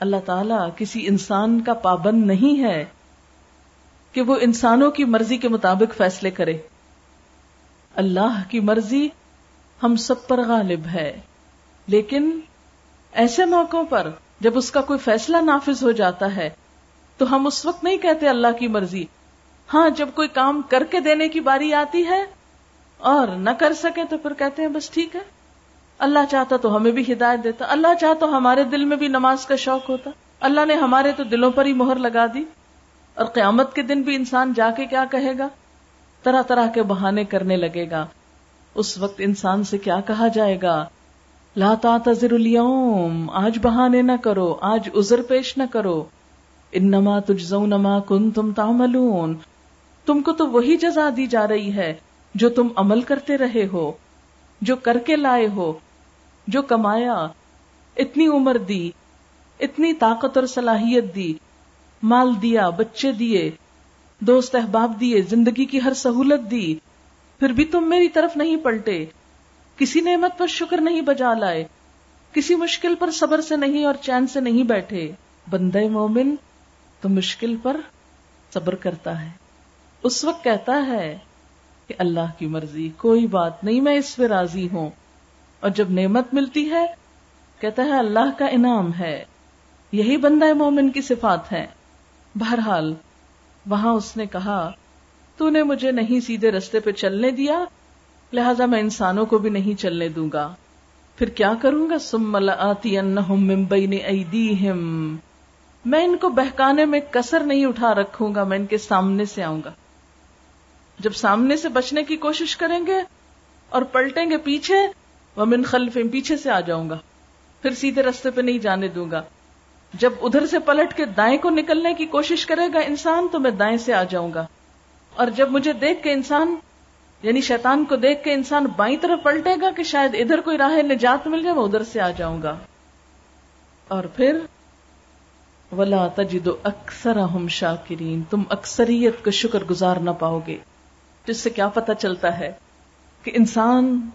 اللہ تعالی کسی انسان کا پابند نہیں ہے کہ وہ انسانوں کی مرضی کے مطابق فیصلے کرے۔ اللہ کی مرضی ہم سب پر غالب ہے۔ لیکن ایسے موقعوں پر جب اس کا کوئی فیصلہ نافذ ہو جاتا ہے، تو ہم اس وقت نہیں کہتے اللہ کی مرضی۔ ہاں جب کوئی کام کر کے دینے کی باری آتی ہے اور نہ کر سکے تو پھر کہتے ہیں بس ٹھیک ہے۔ اللہ چاہتا تو ہمیں بھی ہدایت دیتا، اللہ چاہتا تو ہمارے دل میں بھی نماز کا شوق ہوتا۔ اللہ نے ہمارے تو دلوں پر ہی مہر لگا دی۔ اور قیامت کے دن بھی انسان جا کے کیا کہے گا؟ طرح طرح کے بہانے کرنے لگے گا۔ اس وقت انسان سے کیا کہا جائے گا؟ لا تعتذر اليوم، آج بہانے نہ کرو، آج عذر پیش نہ کرو۔ انما تجزون ما کنتم تعملون۔ تم کو تو وہی جزا دی جا رہی ہے جو تم عمل کرتے رہے ہو، جو کر کے لائے ہو۔ جو کمایا، اتنی عمر دی، اتنی طاقت اور صلاحیت دی، مال دیا، بچے دیے، دوست احباب دیے، زندگی کی ہر سہولت دی، پھر بھی تم میری طرف نہیں پلٹے۔ کسی نعمت پر شکر نہیں بجا لائے، کسی مشکل پر صبر سے نہیں اور چین سے نہیں بیٹھے۔ بندے مومن تو مشکل پر صبر کرتا ہے۔ اس وقت کہتا ہے کہ اللہ کی مرضی، کوئی بات نہیں، میں اس پہ راضی ہوں۔ اور جب نعمت ملتی ہے، کہتا ہے اللہ کا انعام ہے۔ یہی بندہ مومن کی صفات ہے بہرحال، وہاں اس نے کہا تو نے مجھے نہیں سیدھے رستے پہ چلنے دیا، لہذا میں انسانوں کو بھی نہیں چلنے دوں گا۔ پھر کیا کروں گا؟ سم آتی میں ان کو بہکانے میں کسر نہیں اٹھا رکھوں گا، میں ان کے سامنے سے آؤں گا۔ جب سامنے سے بچنے کی کوشش کریں گے اور پلٹیں گے پیچھے وہ من خلف پیچھے سے آ جاؤں گا، پھر سیدھے رستے پہ نہیں جانے دوں گا۔ جب ادھر سے پلٹ کے دائیں کو نکلنے کی کوشش کرے گا انسان، تو میں دائیں سے آ جاؤں گا۔ اور جب مجھے دیکھ کے انسان یعنی شیطان کو دیکھ کے انسان بائیں طرف پلٹے گا کہ شاید ادھر کوئی راہ نجات مل جائے، میں ادھر سے آ جاؤں گا۔ اور پھر، ولا تجد اکثر ہم شاکرین تم اکثریت کا شکر گزار نہ پاؤ گے۔ جس سے کیا پتا چلتا ہے کہ انسان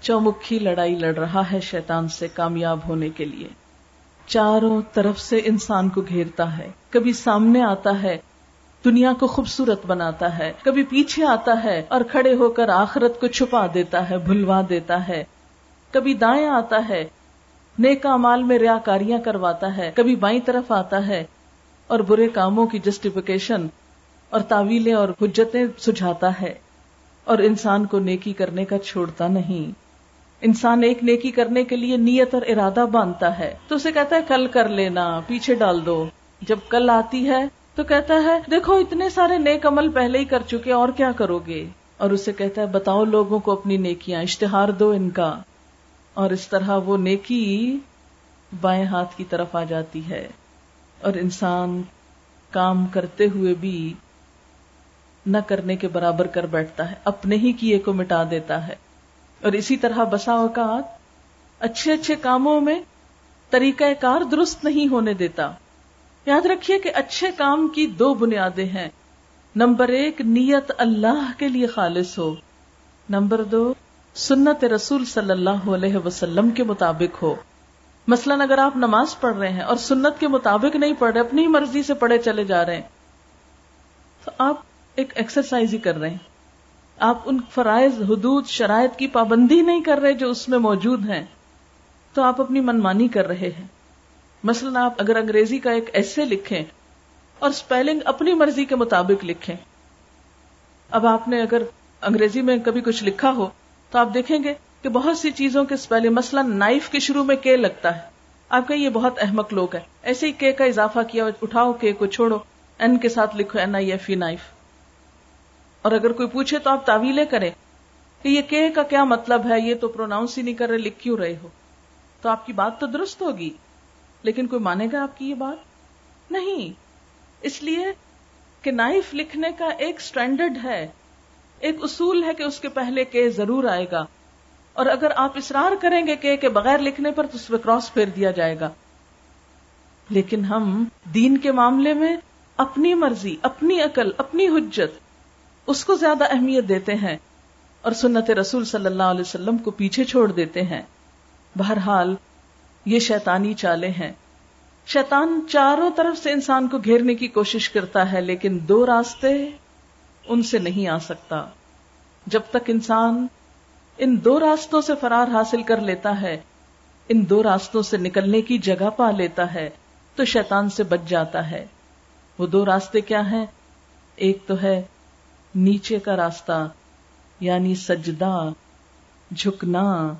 چومکھی لڑائی لڑ رہا ہے شیطان سے کامیاب ہونے کے لیے۔ چاروں طرف سے انسان کو گھیرتا ہے۔ کبھی سامنے آتا ہے، دنیا کو خوبصورت بناتا ہے۔ کبھی پیچھے آتا ہے اور کھڑے ہو کر آخرت کو چھپا دیتا ہے، بھلوا دیتا ہے۔ کبھی دائیں آتا ہے نیکا مال میں ریا کاریاں کرواتا ہے۔ کبھی بائیں طرف آتا ہے اور برے کاموں کی جسٹیفکیشن اور تعویلیں اور حجتیں سجھاتا ہے۔ اور انسان کو نیکی کرنے کا چھوڑتا نہیں۔ انسان ایک نیکی کرنے کے لیے نیت اور ارادہ باندھتا ہے تو اسے کہتا ہے کل کر لینا، پیچھے ڈال دو۔ جب کل آتی ہے تو کہتا ہے، دیکھو اتنے سارے نیک عمل پہلے ہی کر چکے، اور کیا کرو گے؟ اور اسے کہتا ہے، بتاؤ لوگوں کو اپنی نیکیاں، اشتہار دو ان کا۔ اور اس طرح وہ نیکی بائیں ہاتھ کی طرف آ جاتی ہے۔ اور انسان کام کرتے ہوئے بھی نہ کرنے کے برابر کر بیٹھتا ہے، اپنے ہی کیے کو مٹا دیتا ہے۔ اور اسی طرح بسا اوقات اچھے اچھے کاموں میں طریقہ کار درست نہیں ہونے دیتا۔ یاد رکھیے کہ اچھے کام کی دو بنیادیں ہیں۔ نمبر ایک، نیت اللہ کے لیے خالص ہو۔ نمبر دو، سنت رسول صلی اللہ علیہ وسلم کے مطابق ہو۔ مثلا اگر آپ نماز پڑھ رہے ہیں اور سنت کے مطابق نہیں پڑھ رہے، اپنی مرضی سے پڑھے چلے جا رہے ہیں۔ تو آپ ایک ایکسرسائز ہی کر رہے ہیں۔ آپ ان فرائض، حدود، شرائط کی پابندی نہیں کر رہے جو اس میں موجود ہیں، تو آپ اپنی منمانی کر رہے ہیں۔ مثلا آپ اگر انگریزی کا ایک ایسے لکھیں اور اسپیلنگ اپنی مرضی کے مطابق لکھیں۔ اب آپ نے اگر انگریزی میں کبھی کچھ لکھا ہو، تو آپ دیکھیں گے کہ بہت سی چیزوں کے اسپیلنگ مثلا نائف کے شروع میں کے لگتا ہے۔ آپ کا یہ بہت احمق لوگ ہے ایسے ہی کے کا اضافہ کیا، اٹھاؤ کے کو چھوڑو این کے ساتھ لکھو N I F E knife اور اگر کوئی پوچھے تو آپ تعویلیں کریں کہ یہ کہ کا کیا مطلب ہے، یہ تو پروناؤنس ہی نہیں کر رہے، لکھ کیوں رہے ہو؟ تو آپ کی بات تو درست ہوگی، لیکن کوئی مانے گا آپ کی یہ بات؟ نہیں۔ اس لیے کہ نائف لکھنے کا ایک اسٹینڈرڈ ہے، ایک اصول ہے کہ اس کے پہلے کہ ضرور آئے گا۔ اور اگر آپ اصرار کریں گے کہ بغیر لکھنے پر تو اس پہ کراس پھیر دیا جائے گا۔ لیکن ہم دین کے معاملے میں اپنی مرضی، اپنی عقل، اپنی حجت اس کو زیادہ اہمیت دیتے ہیں اور سنت رسول صلی اللہ علیہ وسلم کو پیچھے چھوڑ دیتے ہیں۔ بہرحال، یہ شیطانی چالے ہیں۔ شیطان چاروں طرف سے انسان کو گھیرنے کی کوشش کرتا ہے، لیکن دو راستے ان سے نہیں آ سکتا۔ جب تک انسان ان دو راستوں سے فرار حاصل کر لیتا ہے، ان دو راستوں سے نکلنے کی جگہ پا لیتا ہے، تو شیطان سے بچ جاتا ہے۔ وہ دو راستے کیا ہیں؟ ایک تو ہے نیچے کا راستہ یعنی سجدہ، جھکنا،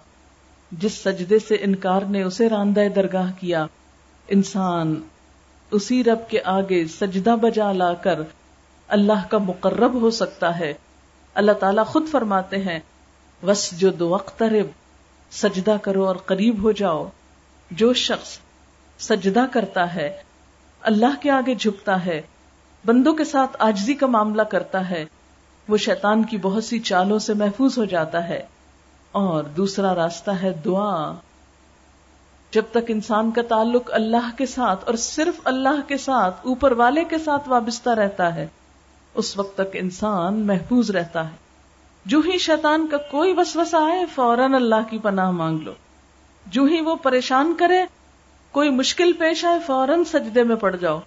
جس سجدے سے انکار نے اسے راندہ درگاہ کیا۔ انسان اسی رب کے آگے سجدہ بجا لا کر اللہ کا مقرب ہو سکتا ہے۔ اللہ تعالیٰ خود فرماتے ہیں وس جو دو سجدہ کرو اور قریب ہو جاؤ۔ جو شخص سجدہ کرتا ہے، اللہ کے آگے جھکتا ہے، بندوں کے ساتھ آجزی کا معاملہ کرتا ہے۔ وہ شیطان کی بہت سی چالوں سے محفوظ ہو جاتا ہے۔ اور دوسرا راستہ ہے دعا۔ جب تک انسان کا تعلق اللہ کے ساتھ اور صرف اللہ کے ساتھ اوپر والے کے ساتھ وابستہ رہتا ہے، اس وقت تک انسان محفوظ رہتا ہے۔ جو ہی شیطان کا کوئی وسوسہ آئے، فوراً اللہ کی پناہ مانگ لو۔ جو ہی وہ پریشان کرے، کوئی مشکل پیش آئے، فوراً سجدے میں پڑ جاؤ۔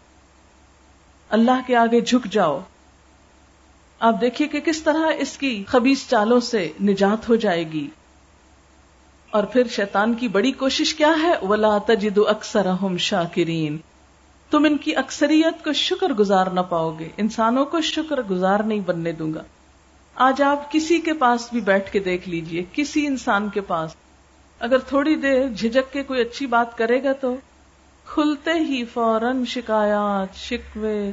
اللہ کے آگے جھک جاؤ۔ آپ دیکھیے کہ کس طرح اس کی خبیص چالوں سے نجات ہو جائے گی۔ اور پھر شیطان کی بڑی کوشش کیا ہے؟ ولا تجد اکثر شاکرین تم ان کی اکثریت کو شکر گزار نہ پاؤ گے۔ انسانوں کو شکر گزار نہیں بننے دوں گا۔ آج آپ کسی کے پاس بھی بیٹھ کے دیکھ لیجیے، کسی انسان کے پاس۔ اگر تھوڑی دیر جھجک کے کوئی اچھی بات کرے گا تو کھلتے ہی فوراً شکایات، شکوے،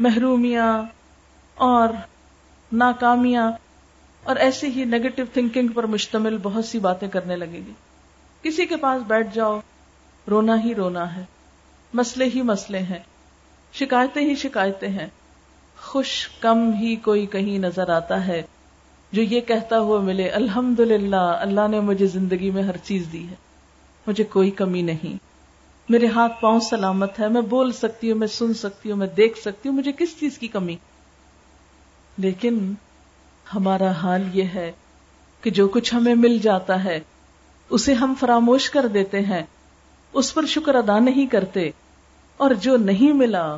محرومیاں اور ناکامیاں اور ایسے ہی نیگیٹو تھنکنگ پر مشتمل بہت سی باتیں کرنے لگے گی۔ کسی کے پاس بیٹھ جاؤ، رونا ہی رونا ہے، مسئلے ہی مسئلے ہیں، شکایتیں ہی شکایتیں ہیں۔ خوش کم ہی کوئی کہیں نظر آتا ہے، جو یہ کہتا ہوا ملے الحمد للہ اللہ نے مجھے زندگی میں ہر چیز دی ہے، مجھے کوئی کمی نہیں۔ میرے ہاتھ پاؤں سلامت ہے میں بول سکتی ہوں، میں سن سکتی ہوں، میں دیکھ سکتی ہوں، مجھے کس چیز کی کمی؟ لیکن ہمارا حال یہ ہے کہ جو کچھ ہمیں مل جاتا ہے، اسے ہم فراموش کر دیتے ہیں، اس پر شکر ادا نہیں کرتے، اور جو نہیں ملا،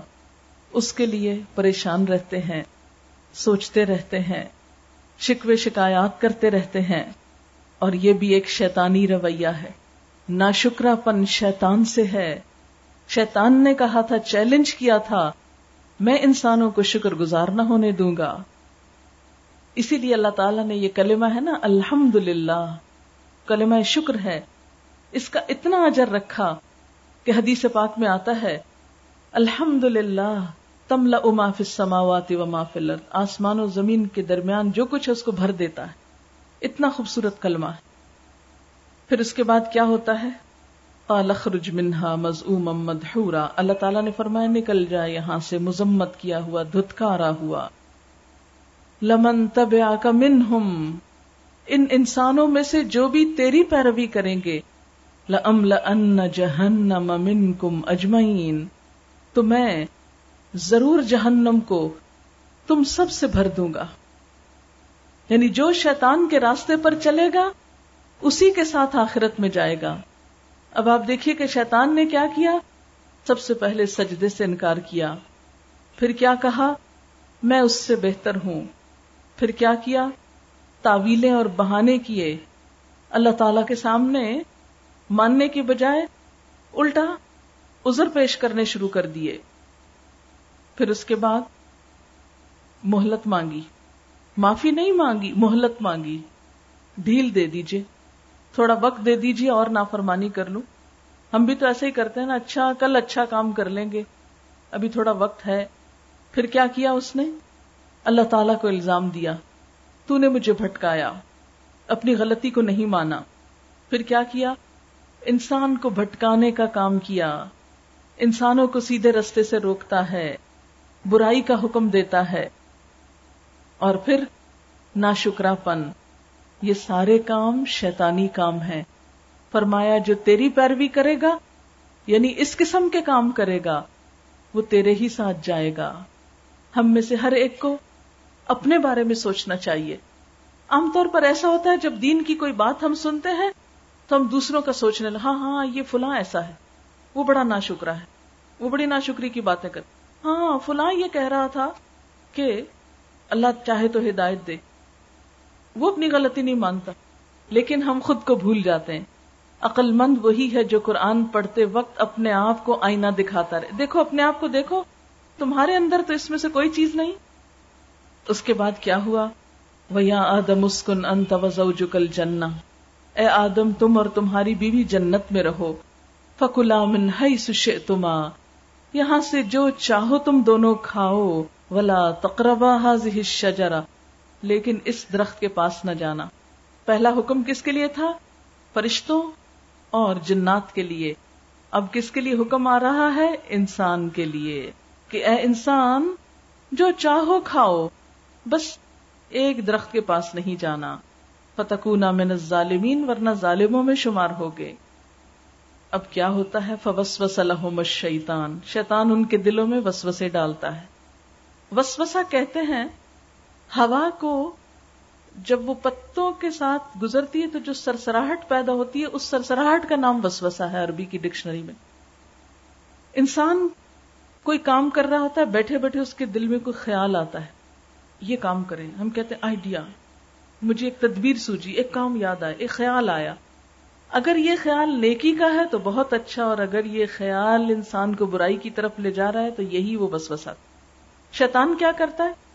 اس کے لیے پریشان رہتے ہیں، سوچتے رہتے ہیں، شکوے شکایات کرتے رہتے ہیں، اور یہ بھی ایک شیطانی رویہ ہے۔ نا پن شیتان سے ہے۔ شیطان نے کہا تھا، چیلنج کیا تھا میں انسانوں کو شکر گزار نہ ہونے دوں گا۔ اسی لیے اللہ تعالیٰ نے یہ کلمہ ہے نا الحمد للہ کلمہ شکر ہے۔ اس کا اتنا اجر رکھا کہ حدیث پاک میں آتا ہے الحمد للہ تملا اما فماوات و ما فل آسمان و زمین کے درمیان جو کچھ ہے، اس کو بھر دیتا ہے۔ اتنا خوبصورت کلمہ ہے۔ پھر اس کے بعد کیا ہوتا ہے؟ لخرج منہا مزعوم مدحورا۔ اللہ تعالیٰ نے فرمایا، نکل جائے یہاں سے، مذمت کیا ہوا، دھتکارا ہوا۔ لمن تب کا من ان انسانوں میں سے جو بھی تیری پیروی کریں گے لم لن جہنم من کم اجمعین۔ تو میں ضرور جہنم کو تم سب سے بھر دوں گا۔ یعنی جو شیطان کے راستے پر چلے گا، اسی کے ساتھ آخرت میں جائے گا۔ اب آپ دیکھیے کہ شیطان نے کیا کیا؟ سب سے پہلے سجدے سے انکار کیا۔ پھر کیا کہا؟ میں اس سے بہتر ہوں۔ پھر کیا کیا؟ تعویلیں اور بہانے کیے۔ اللہ تعالی کے سامنے ماننے کی بجائے الٹا ازر پیش کرنے شروع کر دیے۔ پھر اس کے بعد مہلت مانگی۔ معافی نہیں مانگی، مہلت مانگی۔ ڈھیل دے دیجیے تھوڑا وقت دے دیجیے اور نافرمانی کر لوں۔ ہم بھی تو ایسے ہی کرتے ہیں نا اچھا کل اچھا کام کر لیں گے۔ ابھی تھوڑا وقت ہے۔ پھر کیا کیا اس نے؟ اللہ تعالیٰ کو الزام دیا۔ تو نے مجھے بھٹکایا۔ اپنی غلطی کو نہیں مانا۔ پھر کیا کیا؟ انسان کو بھٹکانے کا کام کیا۔ انسانوں کو سیدھے رستے سے روکتا ہے۔ برائی کا حکم دیتا ہے۔ اور پھر نا شکرا پن یہ سارے کام شیطانی کام ہیں۔ فرمایا، جو تیری پیروی کرے گا یعنی اس قسم کے کام کرے گا، وہ تیرے ہی ساتھ جائے گا۔ ہم میں سے ہر ایک کو اپنے بارے میں سوچنا چاہیے۔ عام طور پر ایسا ہوتا ہے، جب دین کی کوئی بات ہم سنتے ہیں، تو ہم دوسروں کا سوچنے لگا ہاں ہاں یہ فلاں ایسا ہے۔ وہ بڑا نا شکرا ہے۔ وہ بڑی نا شکری کی باتیں کر ہاں فلاں یہ کہہ رہا تھا کہ اللہ چاہے تو ہدایت دے۔ وہ اپنی غلطی نہیں مانتا لیکن ہم خود کو بھول جاتے ہیں۔ عقل مند وہی ہے جو قرآن پڑھتے وقت اپنے آپ کو آئینہ دکھاتا رہے۔ دیکھو، اپنے آپ کو دیکھو۔ تمہارے اندر تو اس میں سے کوئی چیز نہیں۔ اس کے بعد کیا ہوا؟ ویا آدم اسکن انت وزوجکل جنہ اے آدم، تم اور تمہاری بیوی جنت میں رہو۔ فکلا من تما یہاں سے جو چاہو تم دونوں کھاؤ۔ ولا تقربا حاضی شجرا لیکن اس درخت کے پاس نہ جانا۔ پہلا حکم کس کے لیے تھا؟ فرشتوں اور جنات کے لیے۔ اب کس کے لیے حکم آ رہا ہے؟ انسان کے لیے۔ کہ اے انسان، جو چاہو کھاؤ، بس ایک درخت کے پاس نہیں جانا۔ فتکونا من الظالمین، ورنہ ظالموں میں شمار ہو گئے اب کیا ہوتا ہے؟ فوسوس لہم الشیطان۔ شیطان ان کے دلوں میں وسوسے ڈالتا ہے۔ وسوسہ کہتے ہیں ہوا کو جب وہ پتوں کے ساتھ گزرتی ہے تو جو سرسراہٹ پیدا ہوتی ہے، اس سرسراہٹ کا نام وسوسا ہے عربی کی ڈکشنری میں۔ انسان کوئی کام کر رہا ہوتا ہے، بیٹھے بیٹھے اس کے دل میں کوئی خیال آتا ہے۔ یہ کام کریں، ہم کہتے ہیں آئیڈیا مجھے ایک تدبیر سوجی، ایک کام یاد آیا ایک خیال آیا۔ اگر یہ خیال نیکی کا ہے تو بہت اچھا اور اگر یہ خیال انسان کو برائی کی طرف لے جا رہا ہے تو یہی وہ وسوسہ۔ شیطان کیا کرتا ہے؟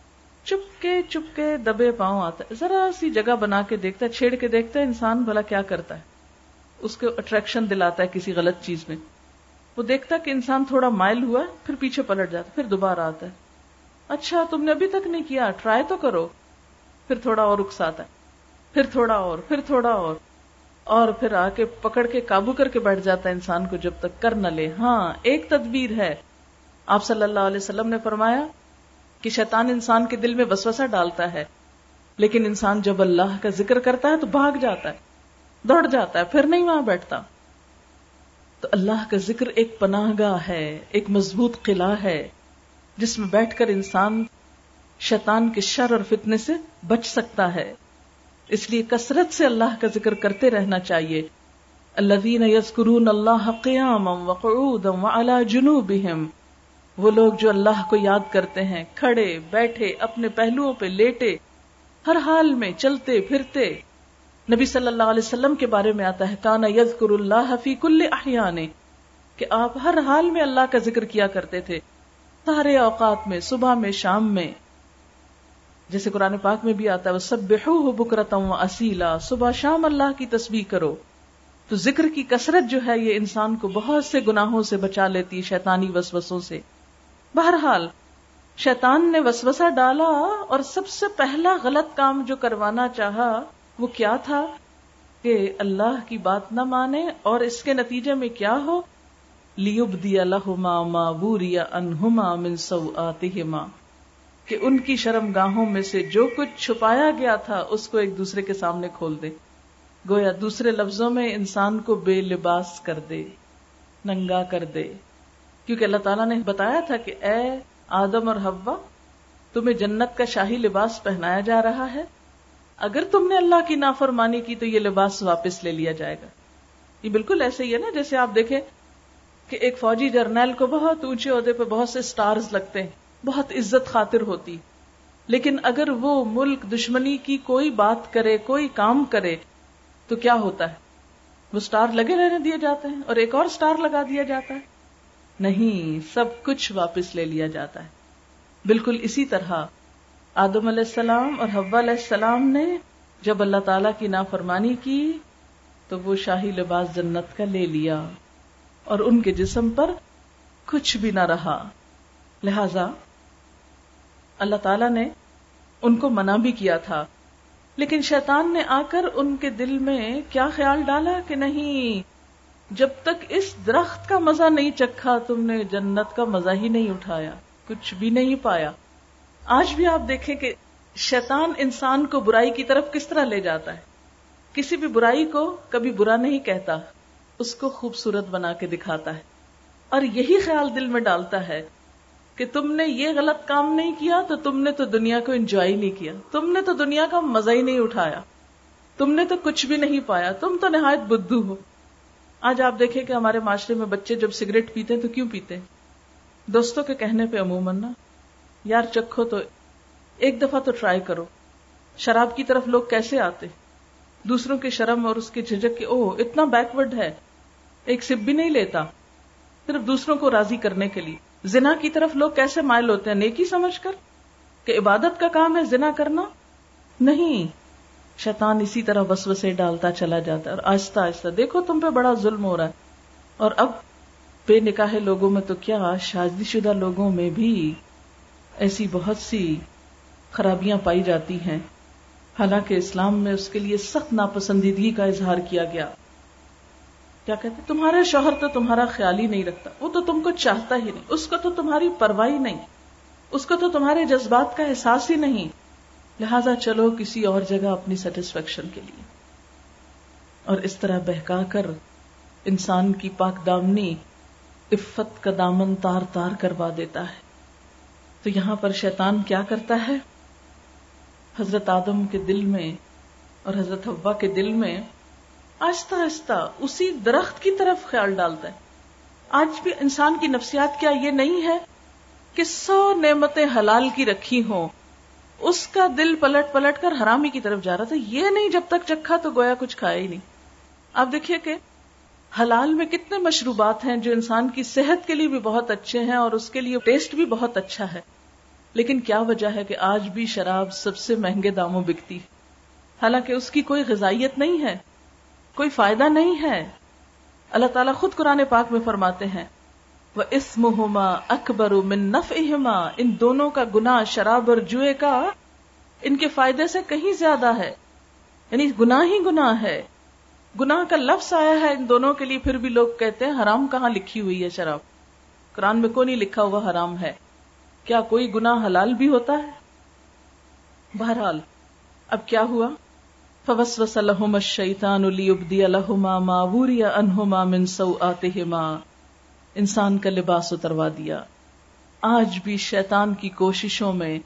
چپ کے چپ کے دبے پاؤں آتا ہے۔ ذرا سی جگہ بنا کے دیکھتا ہے، چھیڑ کے دیکھتا ہے، انسان بھلا کیا کرتا ہے؟ اس کو اٹریکشن دلاتا ہے کسی غلط چیز میں۔ وہ دیکھتا کہ انسان تھوڑا مائل ہوا پھر پیچھے پلٹ جاتا پھر دوبارہ آتا ہے۔ اچھا تم نے ابھی تک نہیں کیا ٹرائی تو کرو۔ پھر تھوڑا اور اکساتا ہے۔ پھر تھوڑا اور، پھر تھوڑا اور۔ اور پھر آ کے پکڑ کے قابو کر کے بیٹھ جاتا ہے انسان کو جب تک کر نہ لے۔ ہاں ایک تدبیر ہے۔ آپ صلی اللہ علیہ وسلم نے فرمایا کہ شیطان انسان کے دل میں وسوسہ ڈالتا ہے، لیکن انسان جب اللہ کا ذکر کرتا ہے تو بھاگ جاتا ہے، دوڑ جاتا ہے، پھر نہیں وہاں بیٹھتا۔ تو اللہ کا ذکر ایک پناہ گاہ ہے، ایک مضبوط قلعہ ہے، جس میں بیٹھ کر انسان شیطان کے شر اور فتنے سے بچ سکتا ہے۔ اس لیے کثرت سے اللہ کا ذکر کرتے رہنا چاہیے۔ اللہ یذکرون اللہ قیاما وقعودا وعلى جنوبهم وہ لوگ جو اللہ کو یاد کرتے ہیں، کھڑے، بیٹھے، اپنے پہلوؤں پہ لیٹے، ہر حال میں چلتے، پھرتے۔ نبی صلی اللہ علیہ وسلم کے بارے میں آتا ہے، کانا یذکر اللہ فی کل احیانے کہ آپ ہر حال میں اللہ کا ذکر کیا کرتے تھے، سارے اوقات میں، صبح میں، شام میں۔ جیسے قرآن پاک میں بھی آتا ہے وہ سب بکرتم اصیلا صبح شام اللہ کی تسبیح کرو۔ تو ذکر کی کثرت جو ہے، یہ انسان کو بہت سے گناہوں سے بچا لیتی شیطانی وسوسوں سے۔ بہرحال، شیطان نے وسوسہ ڈالا اور سب سے پہلا غلط کام جو کروانا چاہا وہ کیا تھا؟ کہ اللہ کی بات نہ مانے اور اس کے نتیجے میں کیا ہو؟ لیب دیا لہما ما بوریا انہما من سوآتہما، کہ ان کی شرم گاہوں میں سے جو کچھ چھپایا گیا تھا اس کو ایک دوسرے کے سامنے کھول دے۔ گویا دوسرے لفظوں میں انسان کو بے لباس کر دے، ننگا کر دے۔ کیونکہ اللہ تعالیٰ نے بتایا تھا کہ اے آدم اور ہوا تمہیں جنت کا شاہی لباس پہنایا جا رہا ہے۔ اگر تم نے اللہ کی نافرمانی کی تو یہ لباس واپس لے لیا جائے گا۔ یہ بالکل ایسے ہی ہے نا، جیسے آپ دیکھیں کہ ایک فوجی جرنیل کو بہت اونچے عہدے پہ بہت سے سٹارز لگتے ہیں، بہت عزت خاطر ہوتی۔ لیکن اگر وہ ملک دشمنی کی کوئی بات کرے، کوئی کام کرے، تو کیا ہوتا ہے؟ وہ سٹار لگے رہنے دیے جاتے ہیں اور ایک اور سٹار لگا دیا جاتا ہے۔ نہیں، سب کچھ واپس لے لیا جاتا ہے۔ بالکل اسی طرح آدم علیہ السلام اور حوا علیہ السلام نے جب اللہ تعالی کی نافرمانی کی تو وہ شاہی لباس جنت کا لے لیا اور ان کے جسم پر کچھ بھی نہ رہا۔ لہذا اللہ تعالی نے ان کو منع بھی کیا تھا۔ لیکن شیطان نے آ کر ان کے دل میں کیا خیال ڈالا کہ نہیں جب تک اس درخت کا مزہ نہیں چکھا، تم نے جنت کا مزہ ہی نہیں اٹھایا، کچھ بھی نہیں پایا۔ آج بھی آپ دیکھیں کہ شیطان انسان کو برائی کی طرف کس طرح لے جاتا ہے۔ کسی بھی برائی کو کبھی برا نہیں کہتا، اس کو خوبصورت بنا کے دکھاتا ہے۔ اور یہی خیال دل میں ڈالتا ہے کہ تم نے یہ غلط کام نہیں کیا تو تم نے تو دنیا کو انجوائے نہیں کیا، تم نے تو دنیا کا مزہ ہی نہیں اٹھایا۔ تم نے تو کچھ بھی نہیں پایا، تم تو نہایت بدھو ہو۔ آج آپ دیکھیں کہ ہمارے معاشرے میں بچے جب سگریٹ پیتے ہیں تو کیوں پیتے ہیں؟ دوستوں کے کہنے پہ عموماً نا، یار چکھو تو ایک دفعہ تو ٹرائی کرو۔ شراب کی طرف لوگ کیسے آتے؟ دوسروں کے شرم اور اس کے جھجک کے او اتنا بیکورڈ ہے۔ ایک سپ بھی نہیں لیتا۔ صرف دوسروں کو راضی کرنے کے لیے۔ زنا کی طرف لوگ کیسے مائل ہوتے ہیں؟ نیکی سمجھ کر کہ عبادت کا کام ہے زنا کرنا؟ نہیں۔ شیطان اسی طرح وسوسے ڈالتا چلا جاتا ہے اور آہستہ آہستہ۔ دیکھو تم پہ بڑا ظلم ہو رہا ہے۔ اور اب بے نکاح لوگوں میں تو کیا شادی شدہ لوگوں میں بھی ایسی بہت سی خرابیاں پائی جاتی ہیں۔ حالانکہ اسلام میں اس کے لیے سخت ناپسندیدگی کا اظہار کیا گیا۔ کیا کہتے تمہارا شوہر تو تمہارا خیال ہی نہیں رکھتا۔ وہ تو تم کو چاہتا ہی نہیں۔ اس کو تو تمہاری پرواہی نہیں۔ اس کو تو تمہارے جذبات کا احساس ہی نہیں۔ لہذا چلو کسی اور جگہ اپنی سیٹسفیکشن کے لیے۔ اور اس طرح بہکا کر انسان کی پاک دامنی عفت کا دامن تار تار کروا دیتا ہے۔ تو یہاں پر شیطان کیا کرتا ہے؟ حضرت آدم کے دل میں اور حضرت حوا کے دل میں آہستہ آہستہ اسی درخت کی طرف خیال ڈالتا ہے۔ آج بھی انسان کی نفسیات کیا یہ نہیں ہے کہ سو نعمتیں حلال کی رکھی ہوں۔ اس کا دل پلٹ پلٹ کر حرامی کی طرف جا رہا تھا۔ یہ نہیں جب تک چکھا تو گویا کچھ کھایا ہی نہیں۔ آپ دیکھیے کہ حلال میں کتنے مشروبات ہیں جو انسان کی صحت کے لیے بھی بہت اچھے ہیں اور اس کے لیے ٹیسٹ بھی بہت اچھا ہے۔ لیکن کیا وجہ ہے کہ آج بھی شراب سب سے مہنگے داموں بکتی حالانکہ اس کی کوئی غذائیت نہیں ہے، کوئی فائدہ نہیں ہے۔ اللہ تعالیٰ خود قرآن پاک میں فرماتے ہیں وہ اسمہما اکبر من نفعہما ان دونوں کا گناہ، شراب اور جوئے کا ان کے فائدے سے کہیں زیادہ ہے۔ یعنی گناہ ہی گناہ ہے۔ گناہ کا لفظ آیا ہے ان دونوں کے لیے، پھر بھی لوگ کہتے ہیں، حرام کہاں لکھی ہوئی ہے شراب؟ قرآن میں کو نہیں لکھا ہوا حرام ہے؟ کیا کوئی گناہ حلال بھی ہوتا ہے؟ بہرحال، اب کیا ہوا؟ فوسوس لهما الشیطان ليبدي لهما ما وري عنهما من سوءاتهما انسان کا لباس اتروا دیا۔ آج بھی شیطان کی کوششوں میں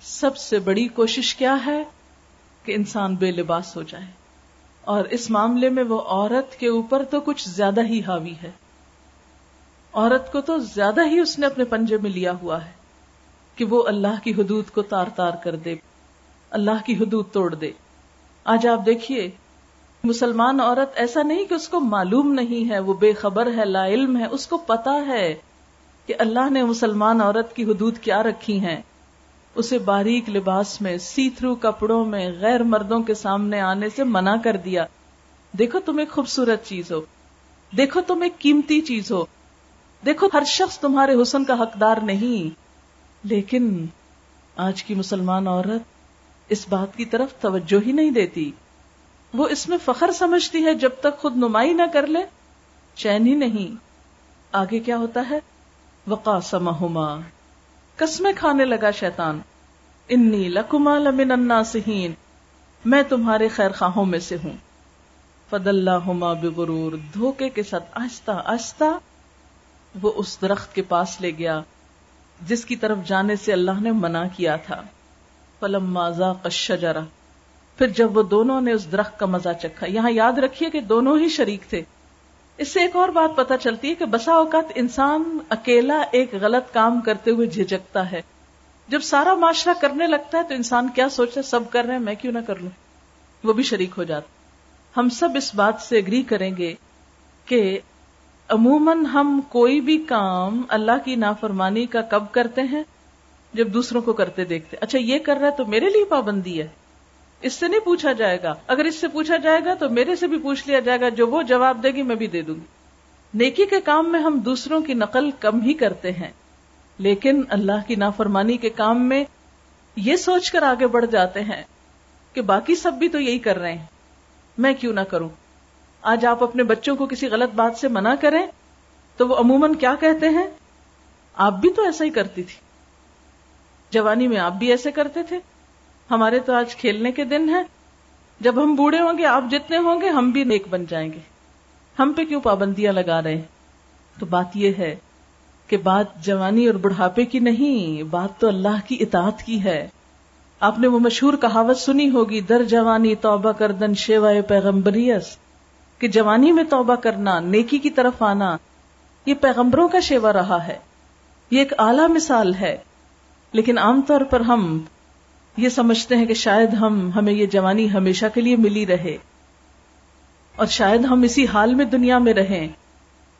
سب سے بڑی کوشش کیا ہے؟ کہ انسان بے لباس ہو جائے۔ اور اس معاملے میں وہ عورت کے اوپر تو کچھ زیادہ ہی حاوی ہے۔ عورت کو تو زیادہ ہی اس نے اپنے پنجے میں لیا ہوا ہے کہ وہ اللہ کی حدود کو تار تار کر دے، اللہ کی حدود توڑ دے۔ آج آپ دیکھیے مسلمان عورت ایسا نہیں کہ اس کو معلوم نہیں ہے، وہ بے خبر ہے، لا علم ہے، اس کو پتا ہے کہ اللہ نے مسلمان عورت کی حدود کیا رکھی ہیں۔ اسے باریک لباس میں سی تھرو کپڑوں میں، غیر مردوں کے سامنے آنے سے منع کر دیا۔ دیکھو تم ایک خوبصورت چیز ہو۔ دیکھو تم ایک قیمتی چیز ہو۔ دیکھو ہر شخص تمہارے حسن کا حقدار نہیں۔ لیکن آج کی مسلمان عورت اس بات کی طرف توجہ ہی نہیں دیتی۔ وہ اس میں فخر سمجھتی ہے جب تک خود نمائی نہ کر لے۔ چین ہی نہیں۔ آگے کیا ہوتا ہے؟ وقا سما کسمے کھانے لگا شیطان۔ انی لکما لمن الناسین میں تمہارے خیر خواہوں میں سے ہوں۔ فد اللہ ہوما بغرور۔ دھوکے کے ساتھ آہستہ آہستہ وہ اس درخت کے پاس لے گیا، جس کی طرف جانے سے اللہ نے منع کیا تھا۔ پلم مازا کشجرا پھر جب وہ دونوں نے اس درخت کا مزہ چکھا، یہاں یاد رکھیے کہ دونوں ہی شریک تھے۔ اس سے ایک اور بات پتا چلتی ہے کہ بسا اوقات انسان اکیلا ایک غلط کام کرتے ہوئے جھجکتا ہے۔ جب سارا معاشرہ کرنے لگتا ہے تو انسان کیا سوچتا سب کر رہے ہیں، میں کیوں نہ کر لوں؟ وہ بھی شریک ہو جاتا ہم سب اس بات سے اگری کریں گے کہ عموماً ہم کوئی بھی کام اللہ کی نافرمانی کا کب کرتے ہیں؟ جب دوسروں کو کرتے دیکھتے۔ اچھا یہ کر رہا ہے تو میرے لیے پابندی ہے۔ اس سے نہیں پوچھا جائے گا۔ اگر اس سے پوچھا جائے گا تو میرے سے بھی پوچھ لیا جائے گا، جو وہ جواب دے گی میں بھی دے دوں گی۔ نیکی کے کام میں ہم دوسروں کی نقل کم ہی کرتے ہیں۔ لیکن اللہ کی نافرمانی کے کام میں یہ سوچ کر آگے بڑھ جاتے ہیں کہ باقی سب بھی تو یہی کر رہے ہیں۔ میں کیوں نہ کروں؟ آج آپ اپنے بچوں کو کسی غلط بات سے منع کریں تو وہ عموماً کیا کہتے ہیں؟ آپ بھی تو ایسا ہی کرتی تھی۔ جوانی میں آپ بھی ایسے کرتے تھے۔ ہمارے تو آج کھیلنے کے دن ہیں۔ جب ہم بوڑھے ہوں گے، آپ جتنے ہوں گے، ہم بھی نیک بن جائیں گے۔ ہم پہ کیوں پابندیاں لگا رہے ہیں؟ تو بات یہ ہے کہ بات جوانی اور بڑھاپے کی نہیں، بات تو اللہ کی اطاعت کی ہے۔ آپ نے وہ مشہور کہاوت سنی ہوگی، در جوانی توبہ کردن شیوائے پیغمبریس۔ کہ جوانی میں توبہ کرنا، نیکی کی طرف آنا، یہ پیغمبروں کا شیوا رہا ہے۔ یہ ایک اعلی مثال ہے۔ لیکن عام طور پر ہم یہ سمجھتے ہیں کہ شاید ہم ہمیں یہ جوانی ہمیشہ کے لیے ملی رہے اور شاید ہم اسی حال میں دنیا میں رہیں۔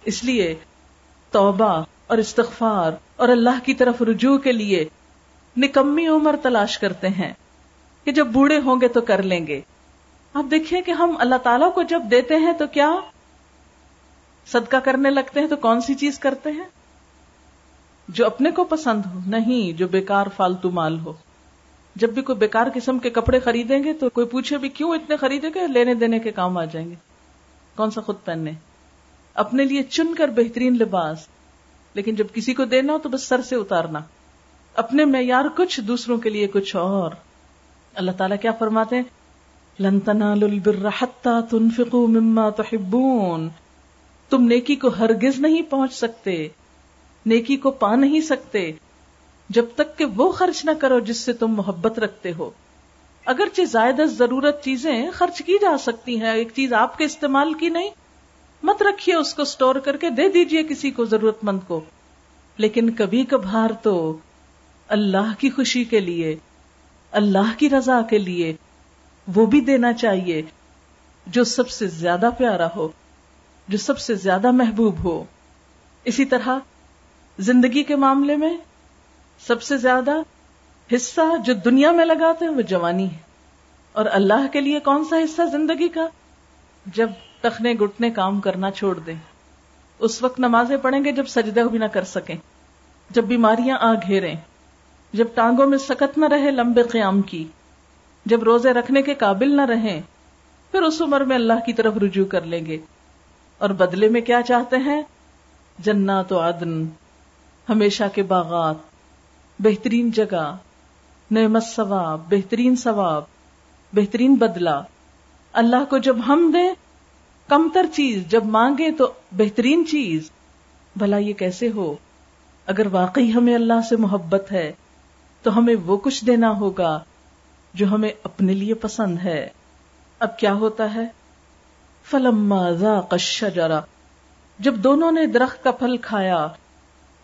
اس لیے توبہ اور استغفار اور اللہ کی طرف رجوع کے لیے نکمی عمر تلاش کرتے ہیں کہ جب بوڑھے ہوں گے تو کر لیں گے۔ آپ دیکھیے کہ ہم اللہ تعالیٰ کو جب دیتے ہیں تو کیا صدقہ کرنے لگتے ہیں تو کون سی چیز کرتے ہیں؟ جو اپنے کو پسند ہو، نہیں جو بیکار، فالتو مال ہو۔ جب بھی کوئی بیکار قسم کے کپڑے خریدیں گے تو کوئی پوچھے بھی کیوں اتنے خریدیں گے لینے دینے کے کام آ جائیں گے۔ کون سا خود پہننے؟ اپنے لیے چن کر بہترین لباس۔ لیکن جب کسی کو دینا ہو تو بس سر سے اتارنا۔ اپنے معیار کچھ، دوسروں کے لیے کچھ اور۔ اللہ تعالیٰ کیا فرماتے ہیں؟ لنتنا تنفقوا مما تحبون تم نیکی کو ہرگز نہیں پہنچ سکتے، نیکی کو پا نہیں سکتے۔ جب تک کہ وہ خرچ نہ کرو جس سے تم محبت رکھتے ہو۔ اگرچہ زائد ضرورت چیزیں خرچ کی جا سکتی ہیں، ایک چیز آپ کے استعمال کی نہیں۔ مت رکھیے اس کو سٹور کر کے دے دیجیے کسی کو ضرورت مند کو۔ لیکن کبھی کبھار تو اللہ کی خوشی کے لیے، اللہ کی رضا کے لیے وہ بھی دینا چاہیے جو سب سے زیادہ پیارا ہو، جو سب سے زیادہ محبوب ہو۔ اسی طرح زندگی کے معاملے میں سب سے زیادہ حصہ جو دنیا میں لگاتے ہیں وہ جوانی ہے۔ اور اللہ کے لیے کون سا حصہ زندگی کا؟ جب ٹخنے گٹنے کام کرنا چھوڑ دیں۔ اس وقت نمازیں پڑھیں گے جب سجدہ بھی نہ کر سکیں۔ جب بیماریاں آ گھیریں۔ جب ٹانگوں میں سکت نہ رہے لمبے قیام کی۔ جب روزے رکھنے کے قابل نہ رہیں۔ پھر اس عمر میں اللہ کی طرف رجوع کر لیں گے۔ اور بدلے میں کیا چاہتے ہیں؟ جنات و عدن۔ ہمیشہ کے باغات۔ بہترین جگہ، نعمت ثواب، بہترین ثواب، بہترین بدلہ۔ اللہ کو جب ہم دیں، کمتر چیز، جب مانگے تو بہترین چیز۔ بھلا یہ کیسے ہو؟ اگر واقعی ہمیں اللہ سے محبت ہے، تو ہمیں وہ کچھ دینا ہوگا جو ہمیں اپنے لیے پسند ہے۔ اب کیا ہوتا ہے؟ فلما ذاق الشجرہ۔ جب دونوں نے درخت کا پھل کھایا،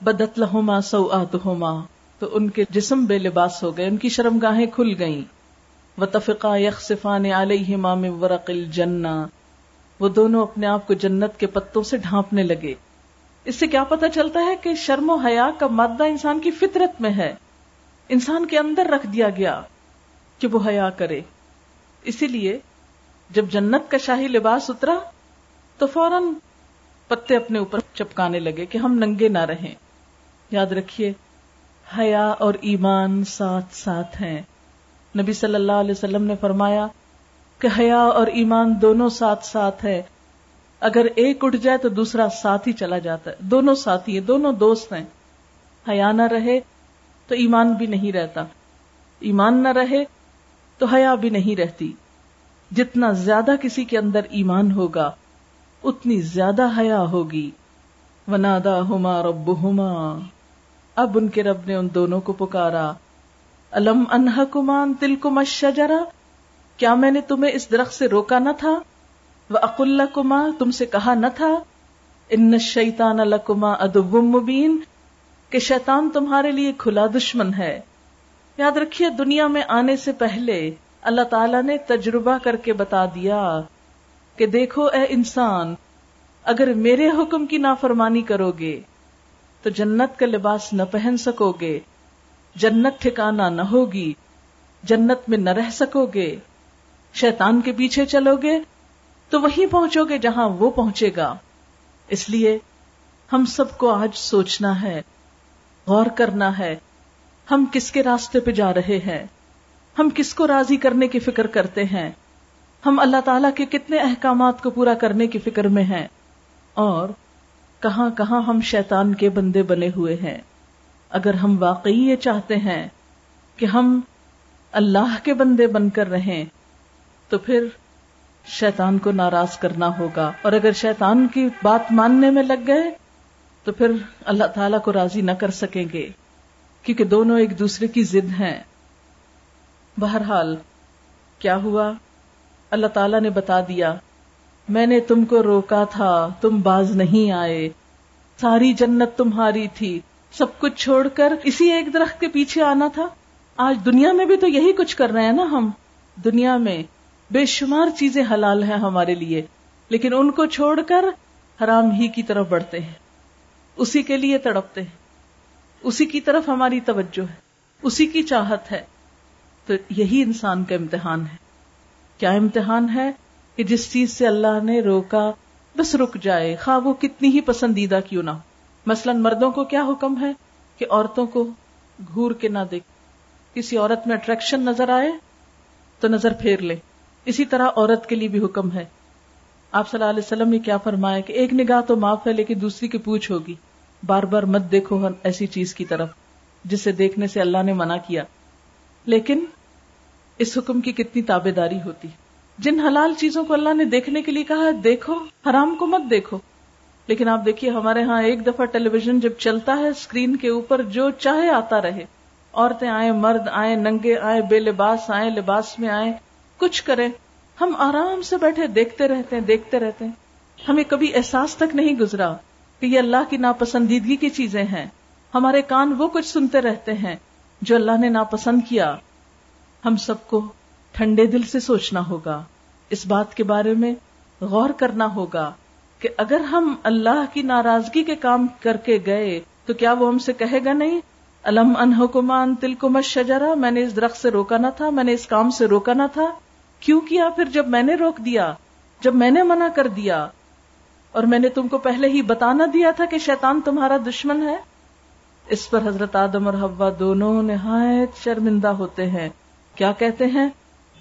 بدت لہما سوآتہما۔ تو ان کے جسم بے لباس ہو گئے، ان کی شرم گاہیں کھل گئیں۔ وتفقا یخصفان علیہما من ورق الجنہ وہ دونوں اپنے آپ کو جنت کے پتوں سے ڈھانپنے لگے۔ اس سے کیا پتا چلتا ہے کہ شرم و حیا کا مادہ انسان کی فطرت میں ہے۔ انسان کے اندر رکھ دیا گیا کہ وہ حیا کرے۔ اسی لیے جب جنت کا شاہی لباس اترا، تو فوراً پتے اپنے اوپر چپکانے لگے کہ ہم ننگے نہ رہیں۔ یاد رکھیے حیا اور ایمان ساتھ ساتھ ہیں۔ نبی صلی اللہ علیہ وسلم نے فرمایا کہ حیا اور ایمان دونوں ساتھ ساتھ ہے۔ اگر ایک اٹھ جائے تو دوسرا ساتھ ہی چلا جاتا ہے۔ دونوں ساتھی ہیں، دونوں دوست ہیں۔ حیا نہ رہے تو ایمان بھی نہیں رہتا۔ ایمان نہ رہے تو حیا بھی نہیں رہتی۔ جتنا زیادہ کسی کے اندر ایمان ہوگا، اتنی زیادہ حیا ہوگی۔ ونادا ہوما رب ہوما اب ان کے رب نے ان دونوں کو پکارا۔ الم انہ کمان تل کو مشجرا کیا میں نے تمہیں اس درخت سے روکا نہ تھا؟ وہ اقل کما تم سے کہا نہ تھا۔ ان شیتان الکما ادب مبین۔ کہ شیطان تمہارے لیے کھلا دشمن ہے۔ یاد رکھیے، دنیا میں آنے سے پہلے اللہ تعالی نے تجربہ کر کے بتا دیا کہ دیکھو اے انسان، اگر میرے حکم کی نافرمانی کرو گے تو جنت کا لباس نہ پہن سکو گے جنت ٹھکانا نہ ہوگی، جنت میں نہ رہ سکو گے شیطان کے پیچھے چلو گے تو وہیں پہنچو گے جہاں وہ پہنچے گا۔ اس لیے ہم سب کو آج سوچنا ہے، غور کرنا ہے، ہم کس کے راستے پہ جا رہے ہیں؟ ہم کس کو راضی کرنے کی فکر کرتے ہیں؟ ہم اللہ تعالی کے کتنے احکامات کو پورا کرنے کی فکر میں ہیں؟ اور کہاں کہاں ہم شیطان کے بندے بنے ہوئے ہیں۔ اگر ہم واقعی یہ چاہتے ہیں کہ ہم اللہ کے بندے بن کر رہیں، تو پھر شیطان کو ناراض کرنا ہوگا۔ اور اگر شیطان کی بات ماننے میں لگ گئے، تو پھر اللہ تعالی کو راضی نہ کر سکیں گے۔ کیونکہ دونوں ایک دوسرے کی ضد ہیں۔ بہرحال، کیا ہوا؟ اللہ تعالی نے بتا دیا میں نے تم کو روکا تھا، تم باز نہیں آئے۔ ساری جنت تمہاری تھی۔ سب کچھ چھوڑ کر اسی ایک درخت کے پیچھے آنا تھا۔ آج دنیا میں بھی تو یہی کچھ کر رہے ہیں نا ہم۔ دنیا میں بے شمار چیزیں حلال ہیں ہمارے لیے، لیکن ان کو چھوڑ کر حرام ہی کی طرف بڑھتے ہیں۔ اسی کے لیے تڑپتے ہیں۔ اسی کی طرف ہماری توجہ ہے۔ اسی کی چاہت ہے۔ تو یہی انسان کا امتحان ہے۔ کیا امتحان ہے؟ کہ جس چیز سے اللہ نے روکا، بس رک جائے۔ خواہ وہ کتنی ہی پسندیدہ کیوں نہ مثلا مردوں کو کیا حکم ہے؟ کہ عورتوں کو گور کے نہ دیکھ۔ کسی عورت میں اٹریکشن نظر آئے تو نظر پھیر لے۔ اسی طرح عورت کے لیے بھی حکم ہے۔ آپ صلی اللہ علیہ وسلم نے کیا فرمایا کہ ایک نگاہ تو معاف ہے، لیکن دوسری کی پوچھ ہوگی۔ بار بار مت دیکھو ایسی چیز کی طرف، جسے دیکھنے سے اللہ نے منع کیا۔ لیکن اس حکم کی کتنی تابے داری ہوتی۔ ہے جن حلال چیزوں کو اللہ نے دیکھنے کے لیے کہا دیکھو، حرام کو مت دیکھو۔ لیکن آپ دیکھیے، ہمارے ہاں ایک دفعہ ٹیلی ویژن جب چلتا ہے اسکرین کے اوپر جو چاہے آتا رہے۔ عورتیں آئے مرد آئے ننگے آئے بے لباس آئے لباس میں آئے کچھ کرے ہم آرام سے بیٹھے، دیکھتے رہتے ہیں، دیکھتے رہتے ہیں۔ ہمیں کبھی احساس تک نہیں گزرا کہ یہ اللہ کی ناپسندیدگی کی چیزیں ہیں۔ ہمارے کان وہ کچھ سنتے رہتے ہیں جو اللہ نے ناپسند کیا۔ ہم سب کو ٹھنڈے دل سے سوچنا ہوگا۔ اس بات کے بارے میں غور کرنا ہوگا کہ اگر ہم اللہ کی ناراضگی کے کام کر کے گئے تو کیا وہ ہم سے کہے گا نہیں؟ الم انحکمان تل کو شجرا میں نے اس درخت سے روکا نہ تھا، میں نے اس کام سے روکا نہ تھا۔ کیوں کیا پھر جب میں نے روک دیا؟ جب میں نے منع کر دیا۔ اور میں نے تم کو پہلے ہی بتانا دیا تھا کہ شیطان تمہارا دشمن ہے۔ اس پر حضرت آدم اور حوا دونوں نہایت شرمندہ ہوتے ہیں۔ کیا کہتے ہیں؟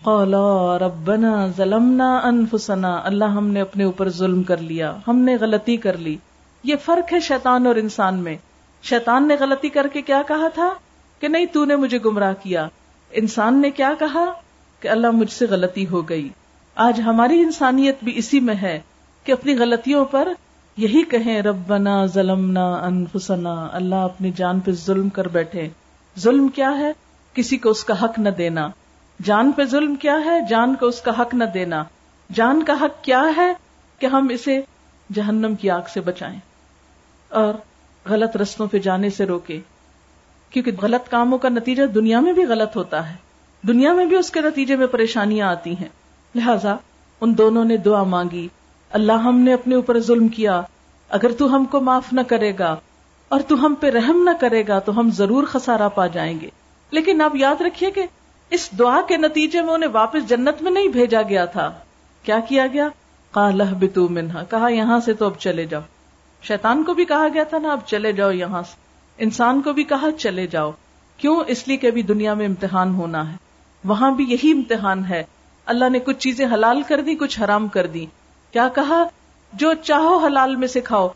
قولا ربنا ظلمنا انفسنا، اللہ ہم نے اپنے اوپر ظلم کر لیا، ہم نے غلطی کر لی۔ یہ فرق ہے شیطان اور انسان میں۔ شیطان نے غلطی کر کے کیا کہا تھا؟ کہ نہیں، تو نے مجھے گمراہ کیا۔ انسان نے کیا کہا؟ کہ اللہ مجھ سے غلطی ہو گئی۔ آج ہماری انسانیت بھی اسی میں ہے کہ اپنی غلطیوں پر یہی کہیں، ربنا ظلمنا انفسنا، اللہ اپنی جان پہ ظلم کر بیٹھے۔ ظلم کیا ہے؟ کسی کو اس کا حق نہ دینا۔ جان پہ ظلم کیا ہے، جان کو اس کا حق نہ دینا۔ جان کا حق کیا ہے کہ ہم اسے جہنم کی آگ سے بچائیں اور غلط رستوں پہ جانے سے روکے کیونکہ غلط کاموں کا نتیجہ دنیا میں بھی غلط ہوتا ہے۔ دنیا میں بھی اس کے نتیجے میں پریشانیاں آتی ہیں۔ لہذا ان دونوں نے دعا مانگی۔ اللہ ہم نے اپنے اوپر ظلم کیا۔ اگر تو ہم کو معاف نہ کرے گا اور تو ہم پہ رحم نہ کرے گا تو ہم ضرور خسارا پا جائیں گے۔ لیکن آپ یاد رکھیے کہ اس دعا کے نتیجے میں انہیں واپس جنت میں نہیں بھیجا گیا تھا۔ کیا کیا گیا؟ کالہ بتو منہا کہا، یہاں سے تو اب چلے جاؤ۔ شیطان کو بھی کہا گیا تھا نا، اب چلے جاؤ یہاں سے۔ انسان کو بھی کہا، چلے جاؤ۔ کیوں؟ اس لیے کہ ابھی دنیا میں امتحان ہونا ہے۔ وہاں بھی یہی امتحان ہے۔ اللہ نے کچھ چیزیں حلال کر دی کچھ حرام کر دی کیا کہا؟ جو چاہو حلال میں سے کھاؤ۔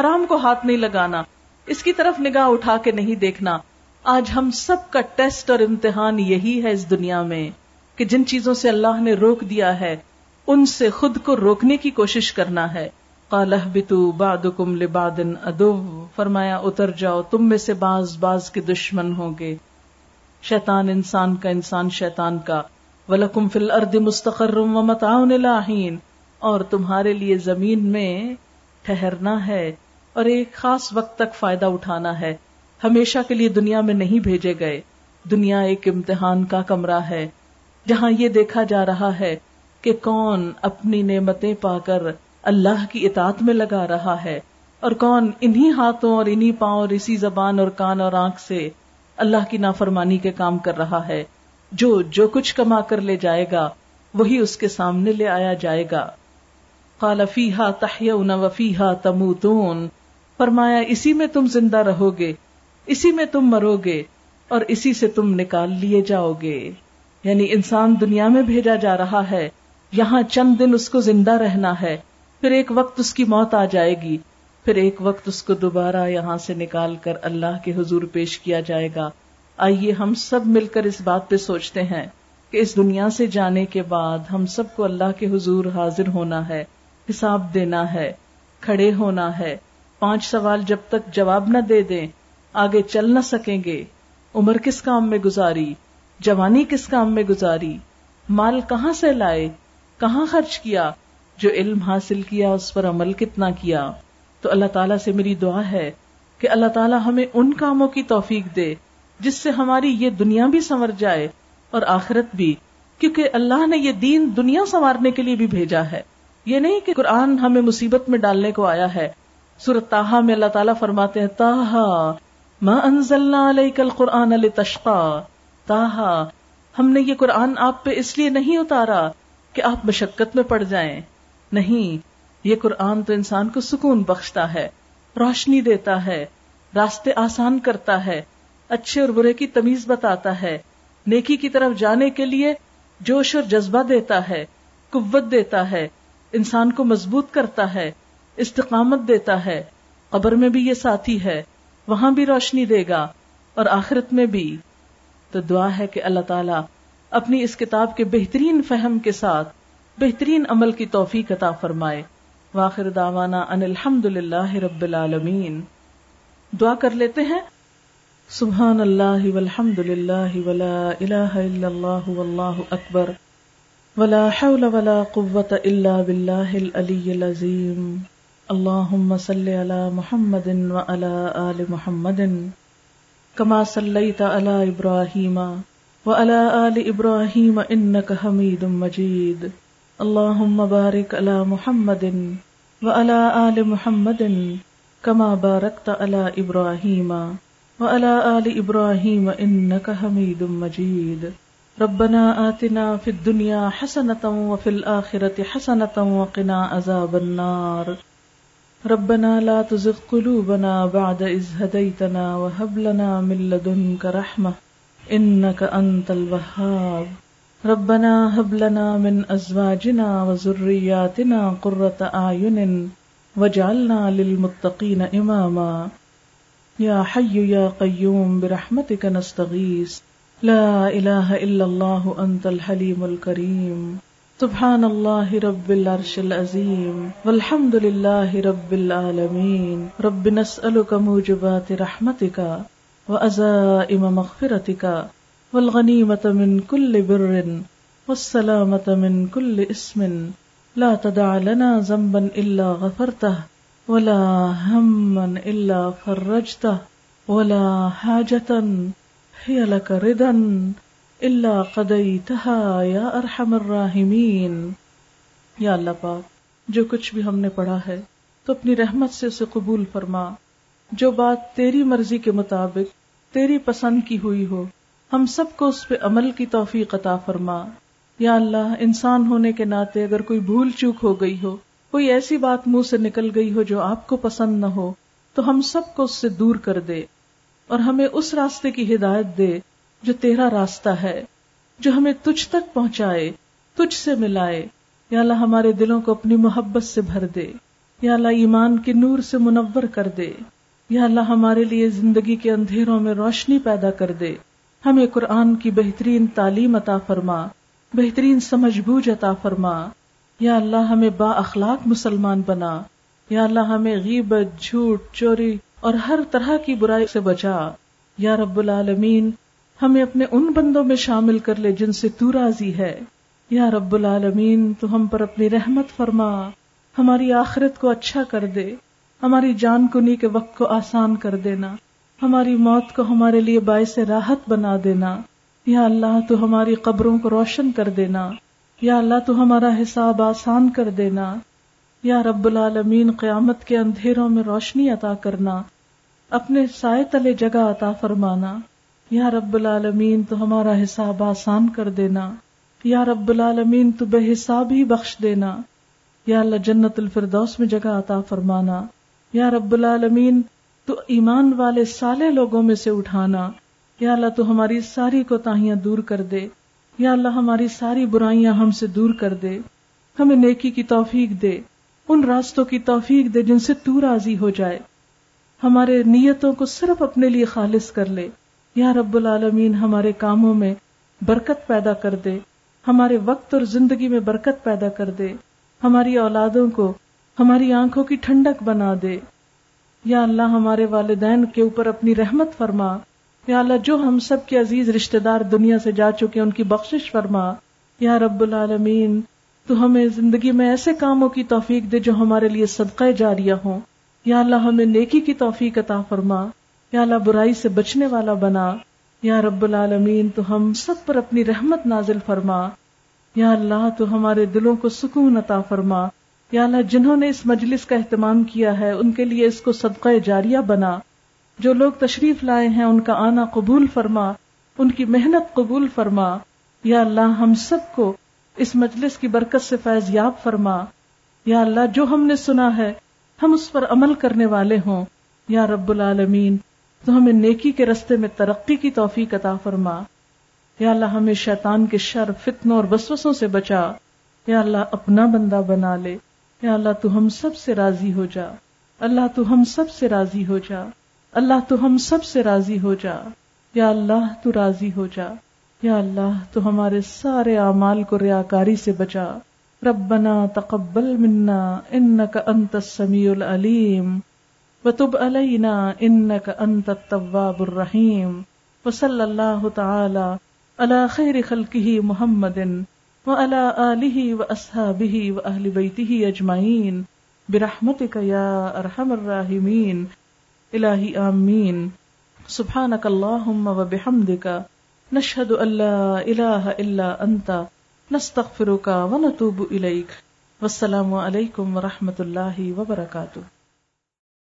حرام کو ہاتھ نہیں لگانا۔ اس کی طرف نگاہ اٹھا کے نہیں دیکھنا۔ آج ہم سب کا ٹیسٹ اور امتحان یہی ہے اس دنیا میں کہ جن چیزوں سے اللہ نے روک دیا ہے، ان سے خود کو روکنے کی کوشش کرنا ہے۔ قالہ بتو باد کم لبادن ادو فرمایا، اتر جاؤ، تم میں سے باز باز کے دشمن ہوں گے۔ شیطان انسان کا انسان شیطان کا۔ ولکم فل ارد مستقر و متعاون لاہین اور تمہارے لیے زمین میں ٹھہرنا ہے اور ایک خاص وقت تک فائدہ اٹھانا ہے۔ ہمیشہ کے لیے دنیا میں نہیں بھیجے گئے۔ دنیا ایک امتحان کا کمرہ ہے، جہاں یہ دیکھا جا رہا ہے کہ کون اپنی نعمتیں پا کر اللہ کی اطاعت میں لگا رہا ہے اور کون انہی ہاتھوں اور انہی پاؤں اور اسی زبان اور کان اور آنکھ سے اللہ کی نافرمانی کے کام کر رہا ہے۔ جو جو کچھ کما کر لے جائے گا، وہی اس کے سامنے لے آیا جائے گا۔ قال فیہا تحیون وفیہا تموتون۔ فرمایا، اسی میں تم زندہ رہو گے۔ اسی میں تم مرو گے اور اسی سے تم نکال لیے جاؤ گے۔ یعنی انسان دنیا میں بھیجا جا رہا ہے۔ یہاں چند دن اس کو زندہ رہنا ہے۔ پھر ایک وقت اس کی موت آ جائے گی۔ پھر ایک وقت اس کو دوبارہ یہاں سے نکال کر اللہ کے حضور پیش کیا جائے گا۔ آئیے ہم سب مل کر اس بات پہ سوچتے ہیں کہ اس دنیا سے جانے کے بعد ہم سب کو اللہ کے حضور حاضر ہونا ہے، حساب دینا ہے، کھڑے ہونا ہے۔ پانچ سوال جب تک جواب نہ دے دیں آگے چل نہ سکیں گے۔ عمر کس کام میں گزاری؟ جوانی کس کام میں گزاری؟ مال کہاں سے لائے؟ کہاں خرچ کیا؟ جو علم حاصل کیا، اس پر عمل کتنا کیا؟ تو اللہ تعالیٰ سے میری دعا ہے کہ اللہ تعالیٰ ہمیں ان کاموں کی توفیق دے، جس سے ہماری یہ دنیا بھی سنور جائے اور آخرت بھی۔ کیونکہ اللہ نے یہ دین دنیا سنوارنے کے لیے بھی بھیجا ہے۔ یہ نہیں کہ قرآن ہمیں مصیبت میں ڈالنے کو آیا ہے۔ سورت تاہا میں اللہ تعالیٰ فرماتے ہیں تاہا ما انزلنا علیک القرآن لتشقا تاہا، ہم نے یہ قرآن آپ پہ اس لیے نہیں اتارا کہ آپ مشقت میں پڑ جائیں۔ نہیں، یہ قرآن تو انسان کو سکون بخشتا ہے، روشنی دیتا ہے، راستے آسان کرتا ہے، اچھے اور برے کی تمیز بتاتا ہے، نیکی کی طرف جانے کے لیے جوش اور جذبہ دیتا ہے، قوت دیتا ہے، انسان کو مضبوط کرتا ہے، استقامت دیتا ہے۔ قبر میں بھی یہ ساتھی ہے۔ وہاں بھی روشنی دے گا اور آخرت میں بھی۔ تو دعا ہے کہ اللہ تعالیٰ اپنی اس کتاب کے بہترین فہم کے ساتھ بہترین عمل کی توفیق عطا فرمائے۔ واخر دعوانا ان الحمد للہ رب العالمین۔ دعا کر لیتے ہیں۔ سبحان اللہ والحمد للہ ولا الہ الا اللہ واللہ اکبر۔ ولا حول ولا قوة الا باللہ العلی العظیم۔ اللہم صلی علی محمد وعلی آل محمد كما صليت على إبراهيم وعلى آل إبراهيم إنك حميد مجيد اللهم بارك على محمد وعلى آل محمد كما باركت على إبراهيم وعلى آل إبراهيم إنك حميد مجيد ربنا آتنا في الدنيا حسنة وفي الآخرة حسنة وقنا عذاب النار. ربنا لا تزغ قلوبنا بعد إذ هديتنا وهب لنا من لدنك رحمة إنك أنت الوهاب. ربنا هب لنا من أزواجنا وذرياتنا قرة أعين واجعلنا للمتقين إماما. يا حي يا قيوم، برحمتك نستغيث. لا إله إلا الله، أنت الحليم الكريم. سبحان اللہ رب العرش العظیم والحمد للہ رب العالمین رب نسألك موجبات رحمتك وعزائم مغفرتك والغنیمة من كل بر والسلامة من كل اسم لا تدع لنا ذنبا إلا غفرته ولا هما إلا فرجته ولا حاجة هي لك ردا اللہ قدئی تہا یا ارحم الراحمین یا اللہ پاک، جو کچھ بھی ہم نے پڑھا ہے، تو اپنی رحمت سے اسے قبول فرما۔ جو بات تیری مرضی کے مطابق، تیری پسند کی ہوئی ہو، ہم سب کو اس پہ عمل کی توفیق عطا فرما۔ یا اللہ، انسان ہونے کے ناطے اگر کوئی بھول چوک ہو گئی ہو، کوئی ایسی بات منہ سے نکل گئی ہو جو آپ کو پسند نہ ہو، تو ہم سب کو اس سے دور کر دے اور ہمیں اس راستے کی ہدایت دے۔ جو تیرا راستہ ہے، جو ہمیں تجھ تک پہنچائے، تجھ سے ملائے۔ یا اللہ، ہمارے دلوں کو اپنی محبت سے بھر دے۔ یا اللہ، ایمان کے نور سے منور کر دے۔ یا اللہ، ہمارے لیے زندگی کے اندھیروں میں روشنی پیدا کر دے۔ ہمیں قرآن کی بہترین تعلیم عطا فرما، بہترین سمجھ بوجھ عطا فرما۔ یا اللہ، ہمیں با اخلاق مسلمان بنا۔ یا اللہ، ہمیں غیبت جھوٹ، چوری اور ہر طرح کی برائی سے بچا۔ یا رب العالمین ہمیں اپنے ان بندوں میں شامل کر لے جن سے تو راضی ہے۔ یا رب العالمین، تو ہم پر اپنی رحمت فرما۔ ہماری آخرت کو اچھا کر دے۔ ہماری جان کنی کے وقت کو آسان کر دینا۔ ہماری موت کو ہمارے لیے باعث راحت بنا دینا۔ یا اللہ، تو ہماری قبروں کو روشن کر دینا۔ یا اللہ، تو ہمارا حساب آسان کر دینا۔ یا رب العالمین، قیامت کے اندھیروں میں روشنی عطا کرنا۔ اپنے سائے تلے جگہ عطا فرمانا۔ یا رب العالمین، تو ہمارا حساب آسان کر دینا۔ یا رب العالمین، تو بے حساب ہی بخش دینا۔ یا اللہ جنت الفردوس میں جگہ عطا فرمانا۔ یا رب العالمین، تو ایمان والے سالے لوگوں میں سے اٹھانا۔ یا اللہ، تو ہماری ساری کوتاہیاں دور کر دے۔ یا اللہ، ہماری ساری برائیاں ہم سے دور کر دے۔ ہمیں نیکی کی توفیق دے۔ ان راستوں کی توفیق دے جن سے تو راضی ہو جائے۔ ہمارے نیتوں کو صرف اپنے لیے خالص کر لے۔ یا رب العالمین ہمارے کاموں میں برکت پیدا کر دے، ہمارے وقت اور زندگی میں برکت پیدا کر دے، ہماری اولادوں کو ہماری آنکھوں کی ٹھنڈک بنا دے۔ یا اللہ ہمارے والدین کے اوپر اپنی رحمت فرما۔ یا اللہ جو ہم سب کے عزیز رشتہ دار دنیا سے جا چکے ان کی بخشش فرما۔ یا رب العالمین، تو ہمیں زندگی میں ایسے کاموں کی توفیق دے جو ہمارے لیے صدقہ جاریہ ہوں۔ یا اللہ ہمیں نیکی کی توفیق عطا فرما۔ یا اللہ برائی سے بچنے والا بنا، یا رب العالمین تو ہم سب پر اپنی رحمت نازل فرما، یا اللہ تو ہمارے دلوں کو سکون عطا فرما، یا اللہ جنہوں نے اس مجلس کا اہتمام کیا ہے، ان کے لیے اس کو صدقہ جاریہ بنا۔ جو لوگ تشریف لائے ہیں، ان کا آنا قبول فرما، ان کی محنت قبول فرما۔ یا اللہ ہم سب کو اس مجلس کی برکت سے فیض یاب فرما۔ یا اللہ جو ہم نے سنا ہے، ہم اس پر عمل کرنے والے ہوں۔ یا رب العالمین تو ہمیں نیکی کے رستے میں ترقی کی توفیق عطا فرما۔ یا اللہ، ہمیں شیطان کے شر، فتنوں اور وسوسوں سے بچا۔ یا اللہ، اپنا بندہ بنا لے۔ یا اللہ، تو ہم سب سے راضی ہو جا۔ اللہ، تو ہم سب سے راضی ہو جا۔ اللہ، تو ہم سب سے راضی ہو جا۔ یا اللہ، تو راضی ہو جا۔ یا اللہ، تو ہمارے سارے اعمال کو ریاکاری سے بچا۔ ربنا تقبل منا انك انت السميع العليم وتب علينا انك انت التواب الرحيم. وصلى الله تعالى على خير خلقه محمد وعلى آله وأصحابه وأهل بيته أجمعين. برحمتك يا أرحم الراحمين. إلهي آمين. سبحانك اللهم وبحمدك. نشهد أن لا إله إلا أنت. نستغفرك ونتوب إليك. والسلام علیکم ورحمۃ اللہ وبرکاتہ